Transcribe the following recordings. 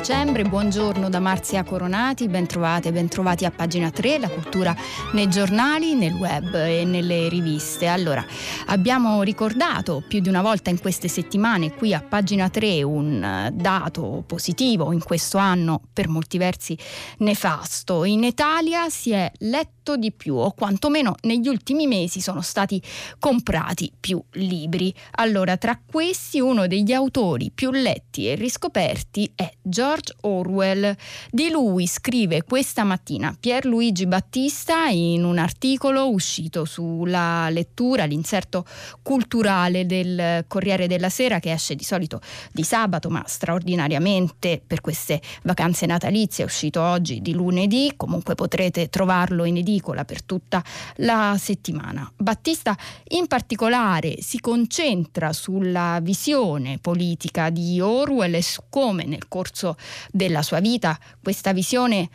un minuto di lunedì 28 dicembre, buongiorno da Marzia Coronati, bentrovate, bentrovati a pagina 3, la cultura nei giornali, nel web e nelle riviste. Allora, abbiamo ricordato più di una volta in queste settimane qui a pagina 3 un eh, dato positivo in questo anno per molti versi nefasto. In Italia si è letto di più o quantomeno negli ultimi mesi sono stati comprati più libri. Allora, tra questi uno degli autori più letti e riscoperti è George Orwell. Di lui scrive questa mattina Pierluigi Battista in un articolo uscito sulla lettura, l'inserto culturale del Corriere della Sera che esce di solito di sabato, ma straordinariamente per queste vacanze natalizie è uscito oggi di lunedì, comunque potrete trovarlo in edicola per tutta la settimana. Battista in particolare si concentra sulla visione politica di Orwell e su come nel corso della sua vita questa visione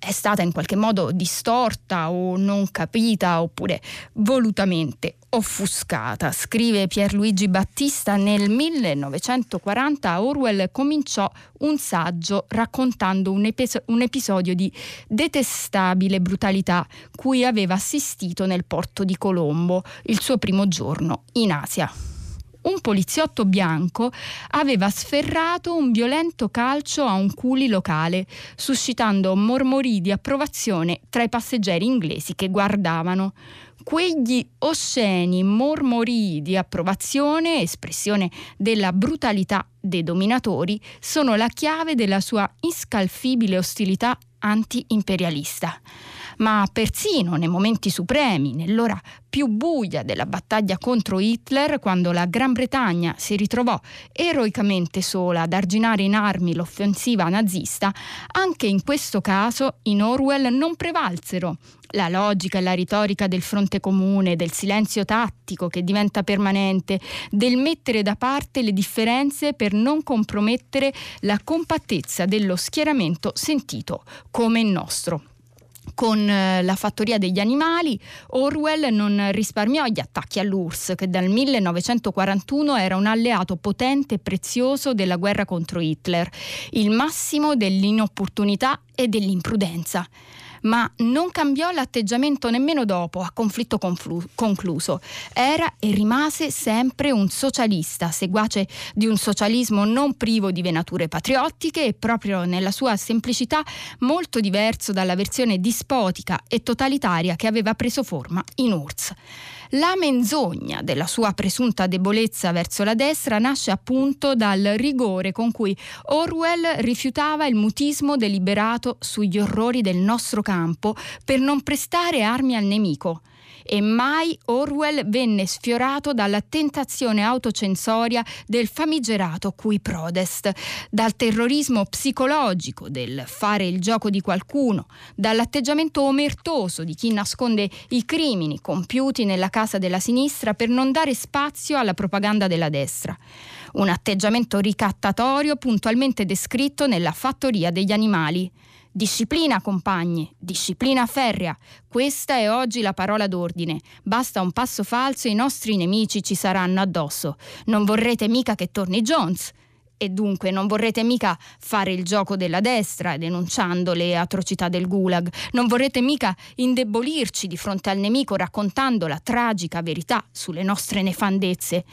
è stata in qualche modo distorta o non capita oppure volutamente offuscata. Scrive Pierluigi Battista nel 1940 Orwell cominciò un saggio raccontando un, epis- un episodio di detestabile brutalità cui aveva assistito nel porto di Colombo il suo primo giorno in Asia un poliziotto bianco aveva sferrato un violento calcio a un culi locale, suscitando mormori di approvazione tra i passeggeri inglesi che guardavano. Quegli osceni mormori di approvazione, espressione della brutalità dei dominatori, sono la chiave della sua inscalfibile ostilità anti-imperialista ma persino nei momenti supremi, nell'ora più buia della battaglia contro Hitler, quando la Gran Bretagna si ritrovò eroicamente sola ad arginare in armi l'offensiva nazista, anche in questo caso in Orwell non prevalsero la logica e la retorica del fronte comune, del silenzio tattico che diventa permanente, del mettere da parte le differenze per non compromettere la compattezza dello schieramento sentito come il nostro con eh, la fattoria degli animali, Orwell non risparmiò gli attacchi all'URSS, che dal 1941 era un alleato potente e prezioso della guerra contro Hitler, il massimo dell'inopportunità e dell'imprudenza ma non cambiò l'atteggiamento nemmeno dopo, a conflitto conflu- concluso. Era e rimase sempre un socialista, seguace di un socialismo non privo di venature patriottiche e proprio nella sua semplicità molto diverso dalla versione dispotica e totalitaria che aveva preso forma in URSS. La menzogna della sua presunta debolezza verso la destra nasce appunto dal rigore con cui Orwell rifiutava il mutismo deliberato sugli orrori del nostro campo per non prestare armi al nemico e mai Orwell venne sfiorato dalla tentazione autocensoria del famigerato cui prodest, dal terrorismo psicologico del fare il gioco di qualcuno, dall'atteggiamento omertoso di chi nasconde i crimini compiuti nella casa della sinistra per non dare spazio alla propaganda della destra. Un atteggiamento ricattatorio puntualmente descritto nella fattoria degli animali. Disciplina, compagni, disciplina ferrea. Questa è oggi la parola d'ordine. Basta un passo falso e i nostri nemici ci saranno addosso. Non vorrete mica che torni Jones e dunque non vorrete mica fare il gioco della destra denunciando le atrocità del gulag, non vorrete mica indebolirci di fronte al nemico raccontando la tragica verità sulle nostre nefandezze.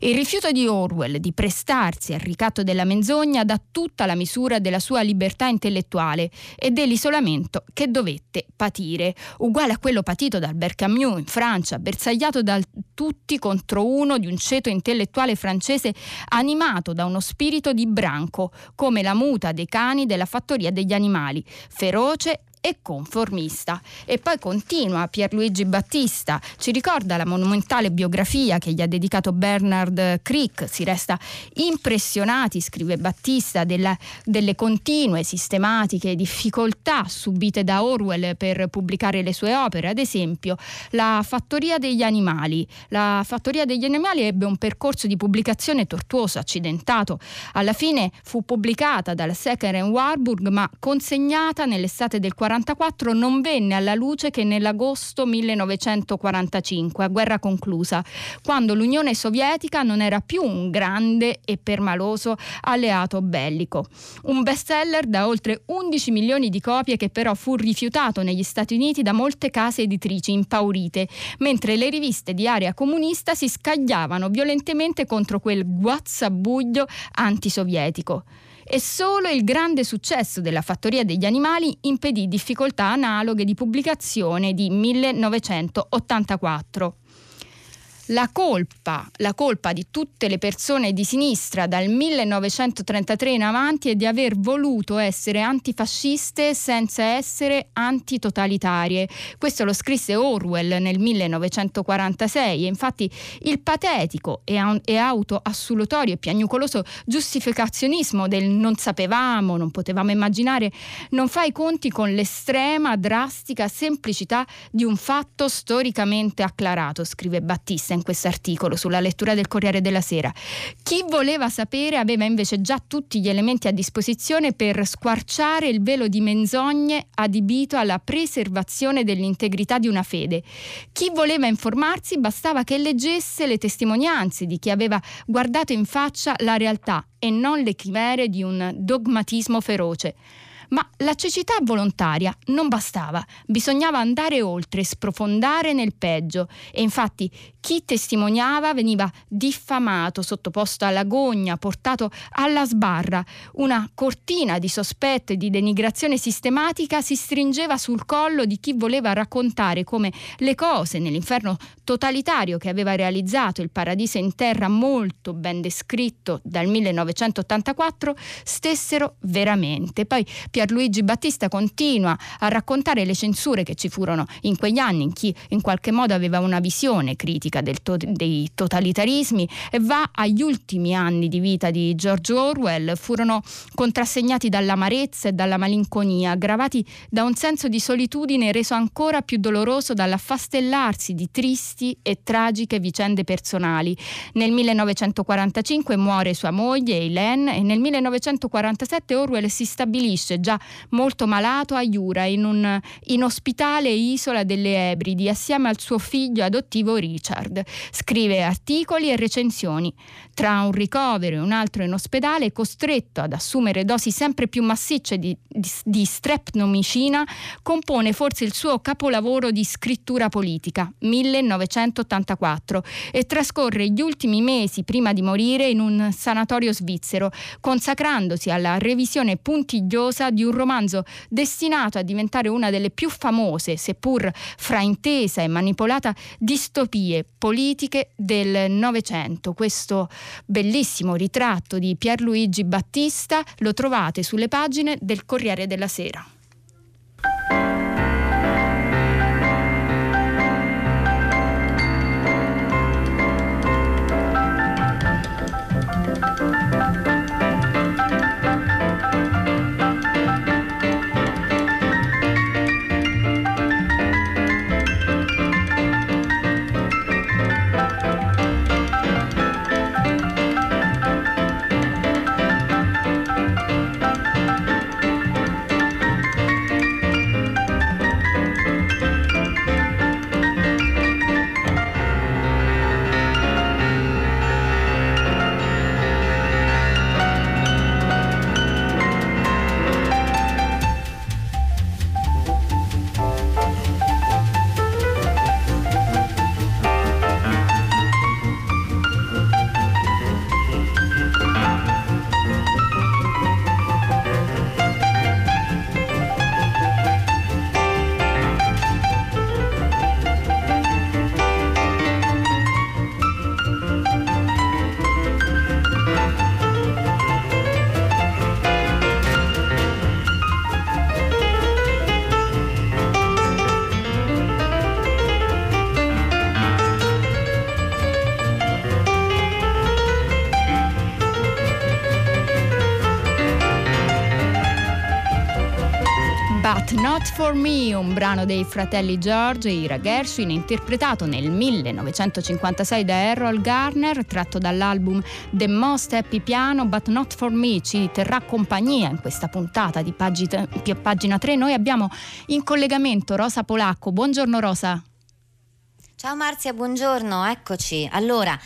Il rifiuto di Orwell di prestarsi al ricatto della menzogna dà tutta la misura della sua libertà intellettuale e dell'isolamento che dovette patire, uguale a quello patito da Albert Camus in Francia, bersagliato da tutti contro uno di un ceto intellettuale francese animato da uno spirito di branco, come la muta dei cani della fattoria degli animali, feroce e conformista. E poi continua Pierluigi Battista, ci ricorda la monumentale biografia che gli ha dedicato Bernard Crick, si resta impressionati, scrive Battista, della, delle continue, sistematiche difficoltà subite da Orwell per pubblicare le sue opere, ad esempio la Fattoria degli animali. La Fattoria degli animali ebbe un percorso di pubblicazione tortuoso, accidentato. Alla fine fu pubblicata dal Secker Warburg, ma consegnata nell'estate del 1944 non venne alla luce che nell'agosto 1945, a guerra conclusa, quando l'Unione Sovietica non era più un grande e permaloso alleato bellico. Un bestseller da oltre 11 milioni di copie che però fu rifiutato negli Stati Uniti da molte case editrici impaurite, mentre le riviste di area comunista si scagliavano violentemente contro quel guazzabuglio antisovietico e solo il grande successo della Fattoria degli Animali impedì difficoltà analoghe di pubblicazione di 1984. La colpa, la colpa di tutte le persone di sinistra dal 1933 in avanti è di aver voluto essere antifasciste senza essere antitotalitarie. Questo lo scrisse Orwell nel 1946 e infatti il patetico e, e autoassolutorio e piagnucoloso giustificazionismo del non sapevamo, non potevamo immaginare, non fa i conti con l'estrema, drastica semplicità di un fatto storicamente acclarato, scrive Battista in questo articolo sulla lettura del Corriere della Sera. Chi voleva sapere aveva invece già tutti gli elementi a disposizione per squarciare il velo di menzogne adibito alla preservazione dell'integrità di una fede. Chi voleva informarsi bastava che leggesse le testimonianze di chi aveva guardato in faccia la realtà e non le chimere di un dogmatismo feroce. Ma la cecità volontaria non bastava, bisognava andare oltre, sprofondare nel peggio e infatti chi testimoniava veniva diffamato, sottoposto alla gogna, portato alla sbarra. Una cortina di sospetto e di denigrazione sistematica si stringeva sul collo di chi voleva raccontare come le cose nell'inferno totalitario che aveva realizzato il paradiso in terra molto ben descritto dal 1984 stessero veramente. Poi Pierluigi Battista continua a raccontare le censure che ci furono in quegli anni, in chi in qualche modo aveva una visione critica to- dei totalitarismi e va agli ultimi anni di vita di George Orwell, furono contrassegnati dall'amarezza e dalla malinconia, aggravati da un senso di solitudine reso ancora più doloroso dall'affastellarsi di tristi e tragiche vicende personali. Nel 1945 muore sua moglie Hélène e nel 1947 Orwell si stabilisce già molto malato a Iura, in un inospitale isola delle Ebridi, assieme al suo figlio adottivo Richard. Scrive articoli e recensioni. Tra un ricovero e un altro in ospedale costretto ad assumere dosi sempre più massicce di, di, di streptomicina, compone forse il suo capolavoro di scrittura politica, 1984, e trascorre gli ultimi mesi prima di morire in un sanatorio svizzero, consacrandosi alla revisione puntigliosa di un romanzo destinato a diventare una delle più famose, seppur fraintesa e manipolata, distopie politiche del Novecento. Questo bellissimo ritratto di Pierluigi Battista lo trovate sulle pagine del Corriere della Sera. But Not For Me, un brano dei fratelli George e Ira Gershwin interpretato nel 1956 da Errol Garner tratto dall'album The Most Happy Piano But Not For Me ci terrà compagnia in questa puntata di pagina, pagina 3 noi abbiamo in collegamento Rosa Polacco. Buongiorno Rosa. Ciao Marzia buongiorno eccoci. Allora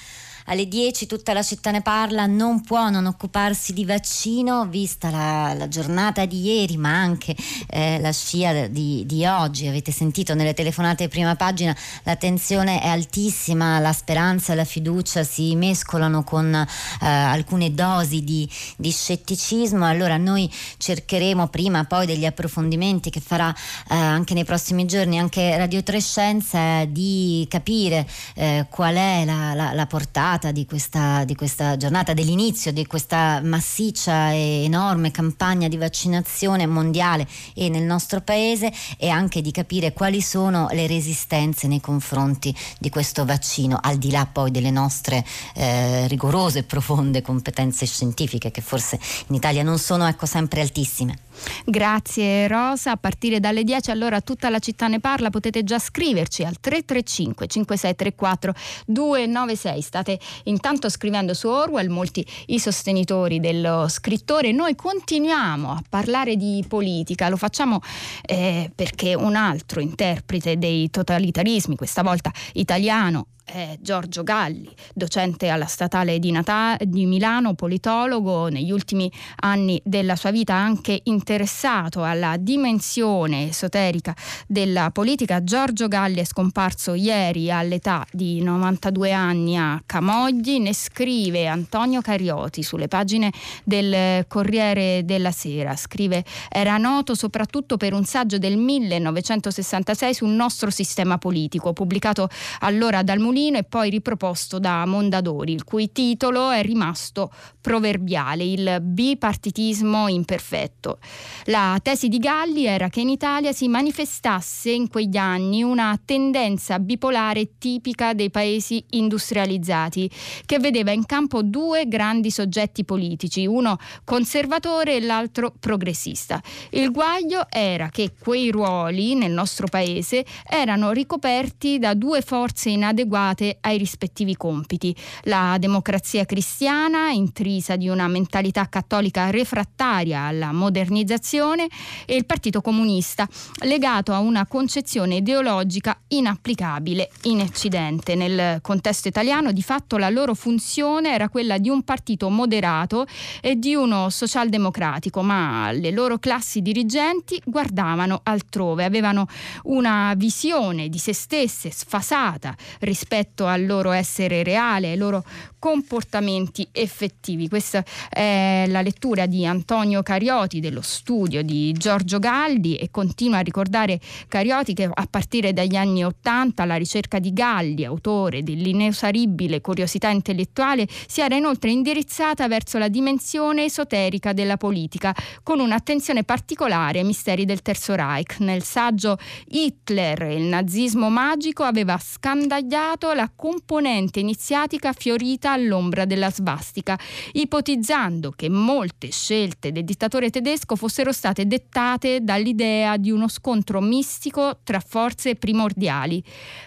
alle 10 tutta la città ne parla, non può non occuparsi di vaccino, vista la, la giornata di ieri, ma anche eh, la scia di, di, oggi. Avete sentito nelle telefonate di prima pagina, la tensione è altissima, la speranza e la fiducia si mescolano con eh, alcune dosi di, di, scetticismo. Allora noi cercheremo prima poi degli approfondimenti che farà eh, anche nei prossimi giorni anche Radio Trescenza di capire eh, qual è la, la, la portata portata di questa, di questa giornata, dell'inizio di questa massiccia e enorme campagna di vaccinazione mondiale e nel nostro paese e anche di capire quali sono le resistenze nei confronti di questo vaccino, al di là poi delle nostre eh, rigorose e profonde competenze scientifiche che forse in Italia non sono ecco, sempre altissime. Grazie Rosa, a partire dalle 10 allora tutta la città ne parla, potete già scriverci al 335 5634 296, state intanto scrivendo su Orwell, molti i sostenitori dello scrittore, noi continuiamo a parlare di politica, lo facciamo eh, perché un altro interprete dei totalitarismi, questa volta italiano, è Giorgio Galli, docente alla statale di, Nata- di, Milano, politologo, negli ultimi anni della sua vita anche interessato alla dimensione esoterica della politica. Giorgio Galli è scomparso ieri all'età di 92 anni a Camogli, ne scrive Antonio Carioti sulle pagine del Corriere della Sera. Scrive era noto soprattutto per un saggio del 1966 sul nostro sistema politico, pubblicato allora dal Mulino Mulino e poi riproposto da Mondadori, il cui titolo è rimasto proverbiale, il bipartitismo imperfetto. La tesi di Galli era che in Italia si manifestasse in quegli anni una tendenza bipolare tipica dei paesi industrializzati, che vedeva in campo due grandi soggetti politici, uno conservatore e l'altro progressista. Il guaglio era che quei ruoli nel nostro paese erano ricoperti da due forze inadeguate adeguate ai rispettivi compiti. La democrazia cristiana, intrisa di una mentalità cattolica refrattaria alla modernizzazione, e il Partito Comunista, legato a una concezione ideologica inapplicabile in Occidente. Nel contesto italiano, di fatto, la loro funzione era quella di un partito moderato e di uno socialdemocratico, ma le loro classi dirigenti guardavano altrove, avevano una visione di se stesse sfasata rispetto rispetto al loro essere reale, ai loro comportamenti effettivi. Questa è la lettura di Antonio Carioti dello studio di Giorgio Galli e continua a ricordare Carioti che a partire dagli anni Ottanta la ricerca di Galli, autore dell'inesauribile curiosità intellettuale, si era inoltre indirizzata verso la dimensione esoterica della politica, con un'attenzione particolare ai misteri del Terzo Reich. Nel saggio Hitler e il nazismo magico aveva scandagliato la componente iniziatica fiorita all'ombra della svastica, ipotizzando che molte scelte del dittatore tedesco fossero state dettate dall'idea di uno scontro mistico tra forze primordiali.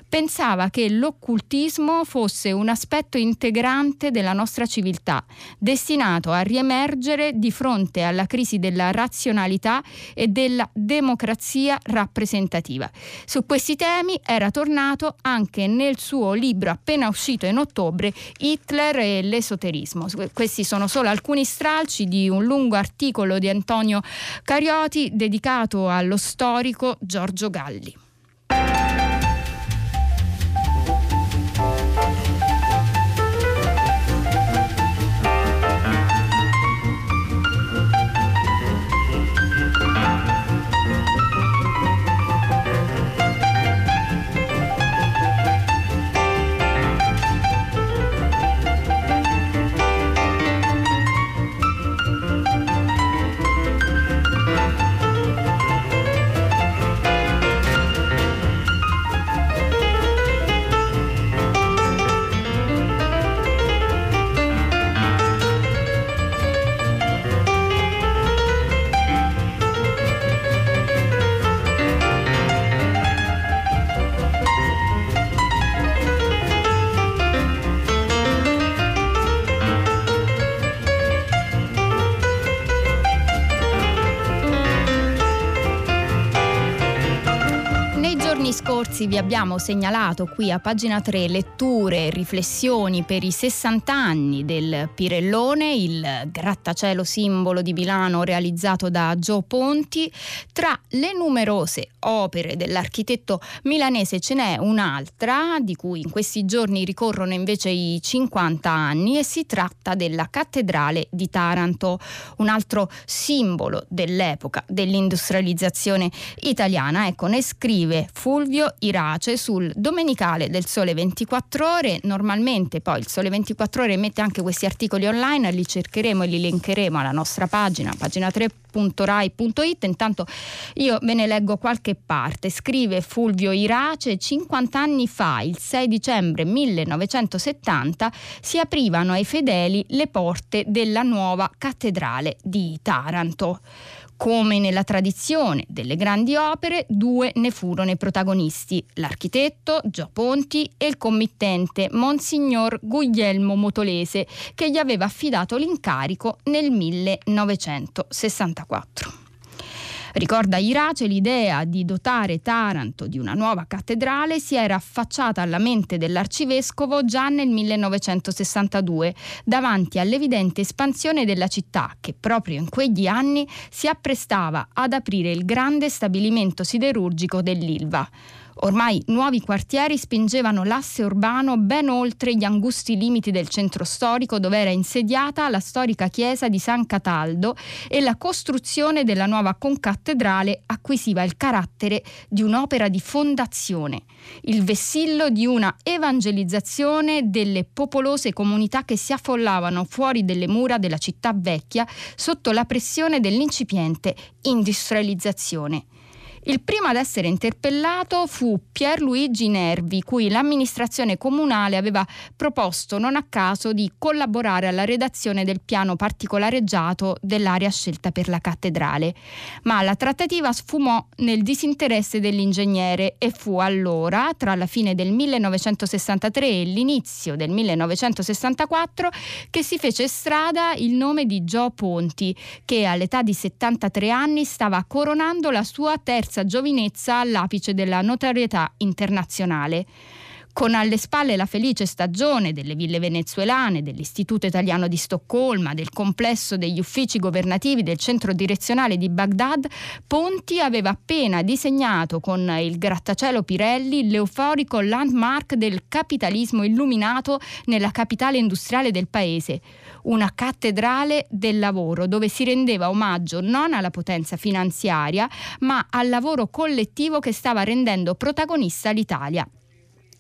Pensava che l'occultismo fosse un aspetto integrante della nostra civiltà, destinato a riemergere di fronte alla crisi della razionalità e della democrazia rappresentativa. Su questi temi era tornato anche nel suo libro appena uscito in ottobre, Hitler e l'esoterismo. Questi sono solo alcuni stralci di un lungo articolo di Antonio Carioti dedicato allo storico Giorgio Galli. Scorsi vi abbiamo segnalato qui a pagina 3 letture e riflessioni per i 60 anni del Pirellone, il grattacielo simbolo di Milano realizzato da Gio Ponti. Tra le numerose opere dell'architetto milanese ce n'è un'altra di cui in questi giorni ricorrono invece i 50 anni e si tratta della cattedrale di Taranto, un altro simbolo dell'epoca dell'industrializzazione italiana. Ecco, ne scrive Fulvio Irace sul Domenicale del Sole 24 Ore. Normalmente poi il Sole 24 Ore mette anche questi articoli online, li cercheremo e li linkeremo alla nostra pagina, pagina 3.rai.it. Intanto io ve ne leggo qualche parte. Scrive Fulvio Irace, 50 anni fa, il 6 dicembre 1970, si aprivano ai fedeli le porte della nuova cattedrale di Taranto. Come nella tradizione delle grandi opere, due ne furono i protagonisti, l'architetto Gio Ponti e il committente Monsignor Guglielmo Motolese, che gli aveva affidato l'incarico nel 1964. Ricorda Irace l'idea di dotare Taranto di una nuova cattedrale si era affacciata alla mente dell'arcivescovo già nel 1962, davanti all'evidente espansione della città che proprio in quegli anni si apprestava ad aprire il grande stabilimento siderurgico dell'Ilva. Ormai nuovi quartieri spingevano l'asse urbano ben oltre gli angusti limiti del centro storico dove era insediata la storica chiesa di San Cataldo e la costruzione della nuova concattedrale acquisiva il carattere di un'opera di fondazione, il vessillo di una evangelizzazione delle popolose comunità che si affollavano fuori delle mura della città vecchia sotto la pressione dell'incipiente industrializzazione. Il primo ad essere interpellato fu Pierluigi Nervi, cui l'amministrazione comunale aveva proposto non a caso di collaborare alla redazione del piano particolareggiato dell'area scelta per la cattedrale. Ma la trattativa sfumò nel disinteresse dell'ingegnere e fu allora, tra la fine del 1963 e l'inizio del 1964, che si fece strada il nome di Gio Ponti, che all'età di 73 anni stava coronando la sua terza terza giovinezza all'apice della notorietà internazionale. Con alle spalle la felice stagione delle ville venezuelane, dell'Istituto Italiano di Stoccolma, del complesso degli uffici governativi del centro direzionale di Baghdad, Ponti aveva appena disegnato con il grattacielo Pirelli l'euforico landmark del capitalismo illuminato nella capitale industriale del paese una cattedrale del lavoro dove si rendeva omaggio non alla potenza finanziaria ma al lavoro collettivo che stava rendendo protagonista l'Italia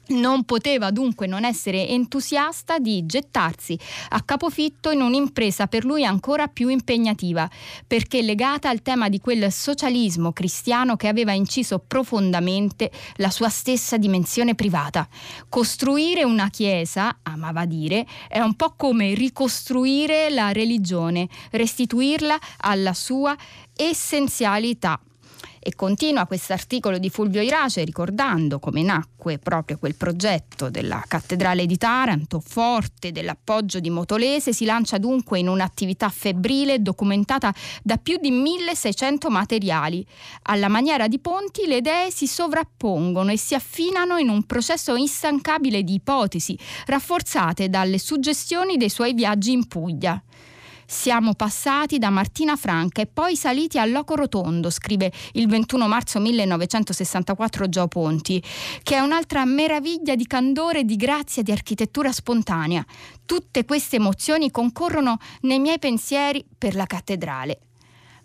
non poteva dunque non essere entusiasta di gettarsi a capofitto in un'impresa per lui ancora più impegnativa, perché legata al tema di quel socialismo cristiano che aveva inciso profondamente la sua stessa dimensione privata. Costruire una chiesa, amava dire, è un po' come ricostruire la religione, restituirla alla sua essenzialità. E continua questo articolo di Fulvio Irace ricordando come nacque proprio quel progetto della cattedrale di Taranto, forte dell'appoggio di Motolese, si lancia dunque in un'attività febbrile documentata da più di 1600 materiali. Alla maniera di Ponti le idee si sovrappongono e si affinano in un processo instancabile di ipotesi, rafforzate dalle suggestioni dei suoi viaggi in Puglia. Siamo passati da Martina Franca e poi saliti al Loco Rotondo, scrive il 21 marzo 1964 Gio Ponti, che è un'altra meraviglia di candore, di grazia, di architettura spontanea. Tutte queste emozioni concorrono nei miei pensieri per la cattedrale.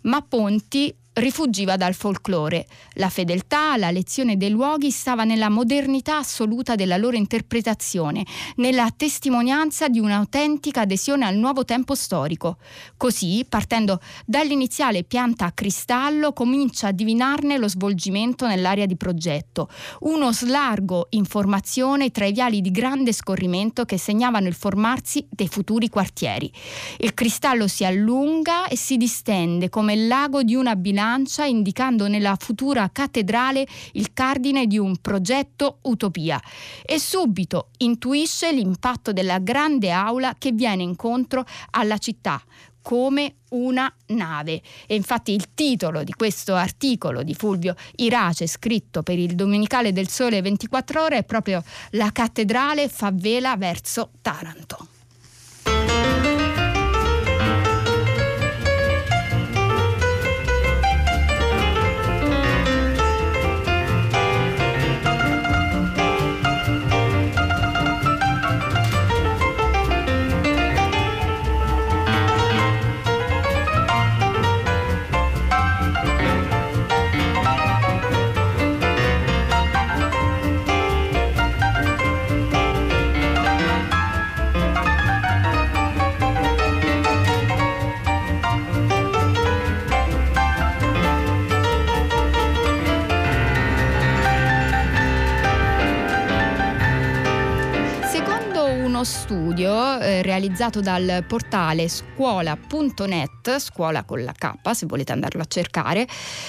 Ma Ponti rifuggiva dal folklore. La fedeltà, la lezione dei luoghi stava nella modernità assoluta della loro interpretazione, nella testimonianza di un'autentica adesione al nuovo tempo storico. Così, partendo dall'iniziale pianta a cristallo, comincia a divinarne lo svolgimento nell'area di progetto, uno slargo in formazione tra i viali di grande scorrimento che segnavano il formarsi dei futuri quartieri. Il cristallo si allunga e si distende come il lago di una bilancia bilancia indicando nella futura cattedrale il cardine di un progetto utopia e subito intuisce l'impatto della grande aula che viene incontro alla città come una nave. E infatti il titolo di questo articolo di Fulvio Irace, scritto per il Domenicale del Sole 24 ore, è proprio La cattedrale fa vela verso Taranto. Realizzato dal portale scuola.net, scuola con la K se volete andarlo a cercare,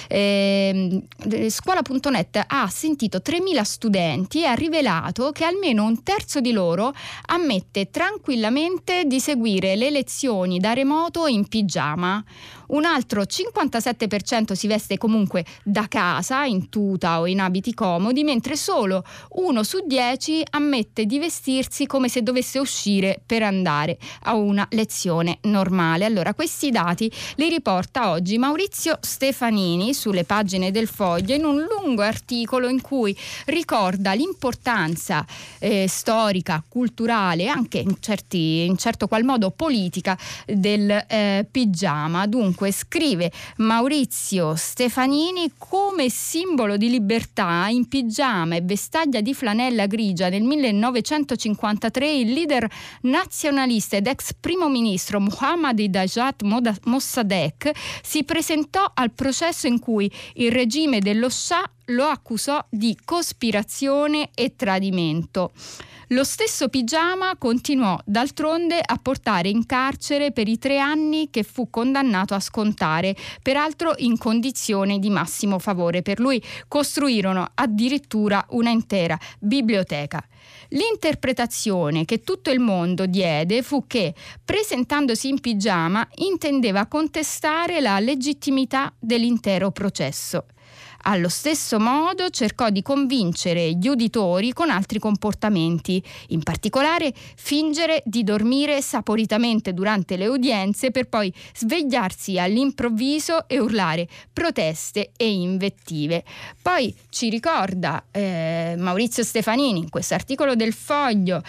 eh, scuola.net ha sentito 3.000 studenti e ha rivelato che almeno un terzo di loro ammette tranquillamente di seguire le lezioni da remoto in pigiama un altro 57% si veste comunque da casa, in tuta o in abiti comodi, mentre solo uno su dieci ammette di vestirsi come se dovesse uscire per andare a una lezione normale. Allora, questi dati li riporta oggi Maurizio Stefanini sulle pagine del Foglio in un lungo articolo in cui ricorda l'importanza eh, storica, culturale e anche in, certi, in certo qual modo politica del eh, pigiama. Dunque, scrive Maurizio Stefanini come simbolo di libertà in pigiama e vestaglia di flanella grigia nel 1953 il leader nazionalista ed ex primo ministro Mohammad Mossadegh si presentò al processo in cui il regime dello Shah lo accusò di cospirazione e tradimento. Lo stesso Pigiama continuò d'altronde a portare in carcere per i tre anni che fu condannato a scontare, peraltro in condizioni di massimo favore. Per lui costruirono addirittura una intera biblioteca. L'interpretazione che tutto il mondo diede fu che, presentandosi in pigiama, intendeva contestare la legittimità dell'intero processo. Allo stesso modo cercò di convincere gli uditori con altri comportamenti, in particolare fingere di dormire saporitamente durante le udienze per poi svegliarsi all'improvviso e urlare proteste e invettive. Poi ci ricorda eh, Maurizio Stefanini in questo articolo del Foglio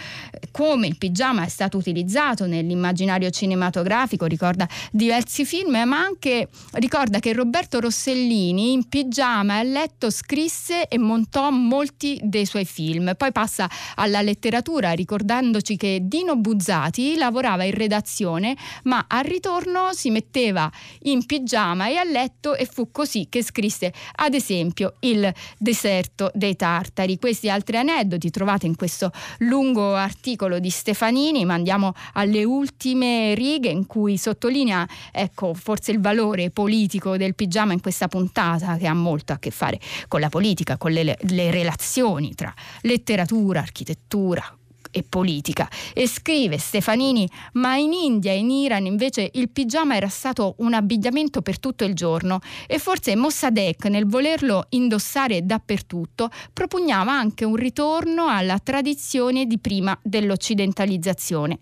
come il pigiama è stato utilizzato nell'immaginario cinematografico, ricorda diversi film, ma anche ricorda che Roberto Rossellini in pigiama ma a letto scrisse e montò molti dei suoi film. Poi passa alla letteratura ricordandoci che Dino Buzzati lavorava in redazione ma al ritorno si metteva in pigiama e a letto e fu così che scrisse ad esempio Il deserto dei tartari. Questi altri aneddoti trovate in questo lungo articolo di Stefanini, ma andiamo alle ultime righe in cui sottolinea ecco forse il valore politico del pigiama in questa puntata che ha molto a a che fare con la politica, con le, le relazioni tra letteratura, architettura, e politica. E scrive Stefanini, ma in India e in Iran invece il pigiama era stato un abbigliamento per tutto il giorno e forse Mossadegh nel volerlo indossare dappertutto propugnava anche un ritorno alla tradizione di prima dell'occidentalizzazione.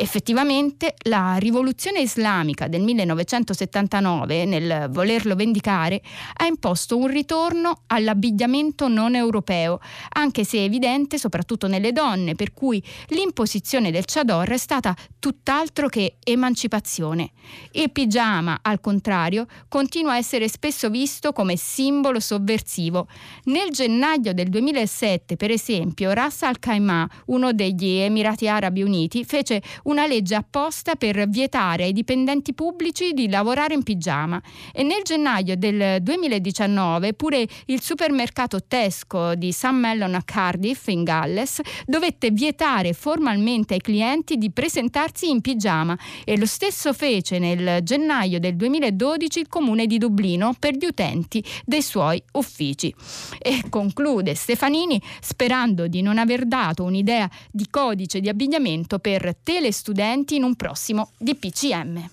Effettivamente la rivoluzione islamica del 1979, nel volerlo vendicare, ha imposto un ritorno all'abbigliamento non europeo, anche se evidente soprattutto nelle donne, per cui cui l'imposizione del chador è stata tutt'altro che emancipazione. Il pigiama, al contrario, continua a essere spesso visto come simbolo sovversivo. Nel gennaio del 2007, per esempio, Ras Al Khaimah, uno degli Emirati Arabi Uniti, fece una legge apposta per vietare ai dipendenti pubblici di lavorare in pigiama e nel gennaio del 2019 pure il supermercato Tesco di St. Mellon a Cardiff in Galles dovette vietare vietare formalmente ai clienti di presentarsi in pigiama e lo stesso fece nel gennaio del 2012 il comune di Dublino per gli utenti dei suoi uffici. E conclude Stefanini sperando di non aver dato un'idea di codice di abbigliamento per telestudenti in un prossimo DPCM.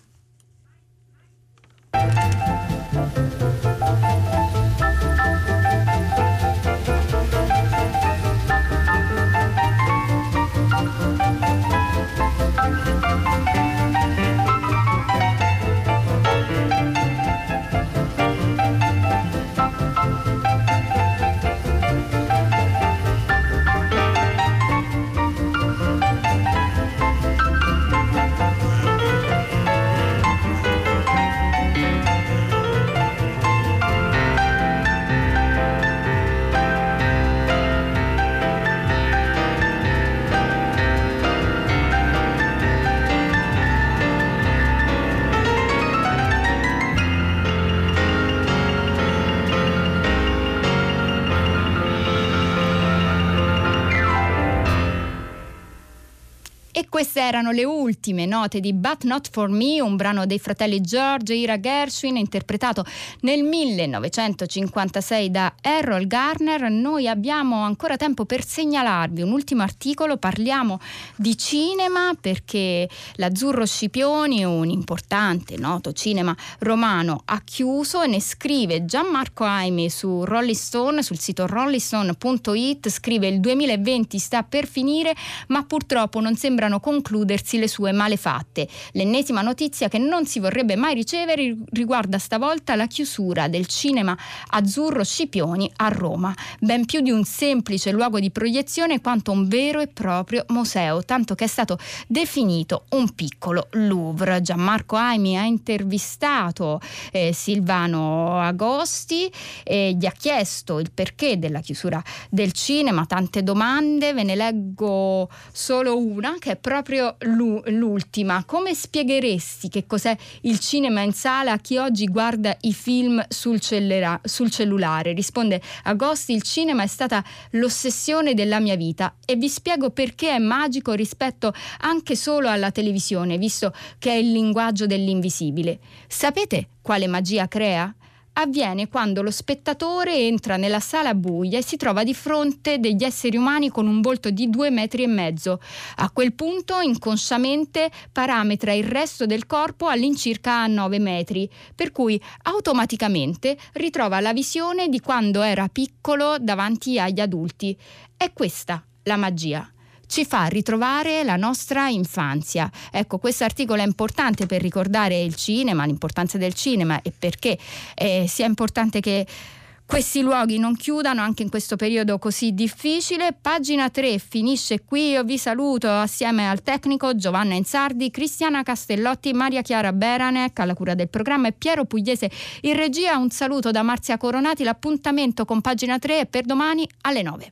E queste erano le ultime note di But Not For Me, un brano dei fratelli George e Ira Gershwin interpretato nel 1956 da Errol Garner. Noi abbiamo ancora tempo per segnalarvi un ultimo articolo, parliamo di cinema perché l'Azzurro Scipioni, un importante, noto cinema romano, ha chiuso e ne scrive Gianmarco Aimi su Rolling Stone, sul sito rollingstone.it, scrive il 2020 sta per finire ma purtroppo non sembra sembrano concludersi le sue malefatte. L'ennesima notizia che non si vorrebbe mai ricevere riguarda stavolta la chiusura del cinema Azzurro Scipioni a Roma, ben più di un semplice luogo di proiezione quanto un vero e proprio museo, tanto che è stato definito un piccolo Louvre. Gianmarco Aimi ha intervistato eh, Silvano Agosti e gli ha chiesto il perché della chiusura del cinema, tante domande, ve ne leggo solo una che è proprio l'ultima. Come spiegheresti che cos'è il cinema in sala a chi oggi guarda i film sul, cellera, sul cellulare? Risponde Agosti, il cinema è stata l'ossessione della mia vita e vi spiego perché è magico rispetto anche solo alla televisione, visto che è il linguaggio dell'invisibile. Sapete quale magia crea? Avviene quando lo spettatore entra nella sala buia e si trova di fronte degli esseri umani con un volto di due metri e mezzo. A quel punto, inconsciamente, parametra il resto del corpo all'incirca a 9 metri, per cui automaticamente ritrova la visione di quando era piccolo davanti agli adulti. È questa la magia ci fa ritrovare la nostra infanzia. Ecco, questo articolo è importante per ricordare il cinema, l'importanza del cinema e perché eh, sia importante che questi luoghi non chiudano anche in questo periodo così difficile. Pagina 3 finisce qui. Io vi saluto assieme al tecnico Giovanna Insardi, Cristiana Castellotti, Maria Chiara Beranec alla cura del programma e Piero Pugliese in regia. Un saluto da Marzia Coronati. L'appuntamento con pagina 3 è per domani alle 9.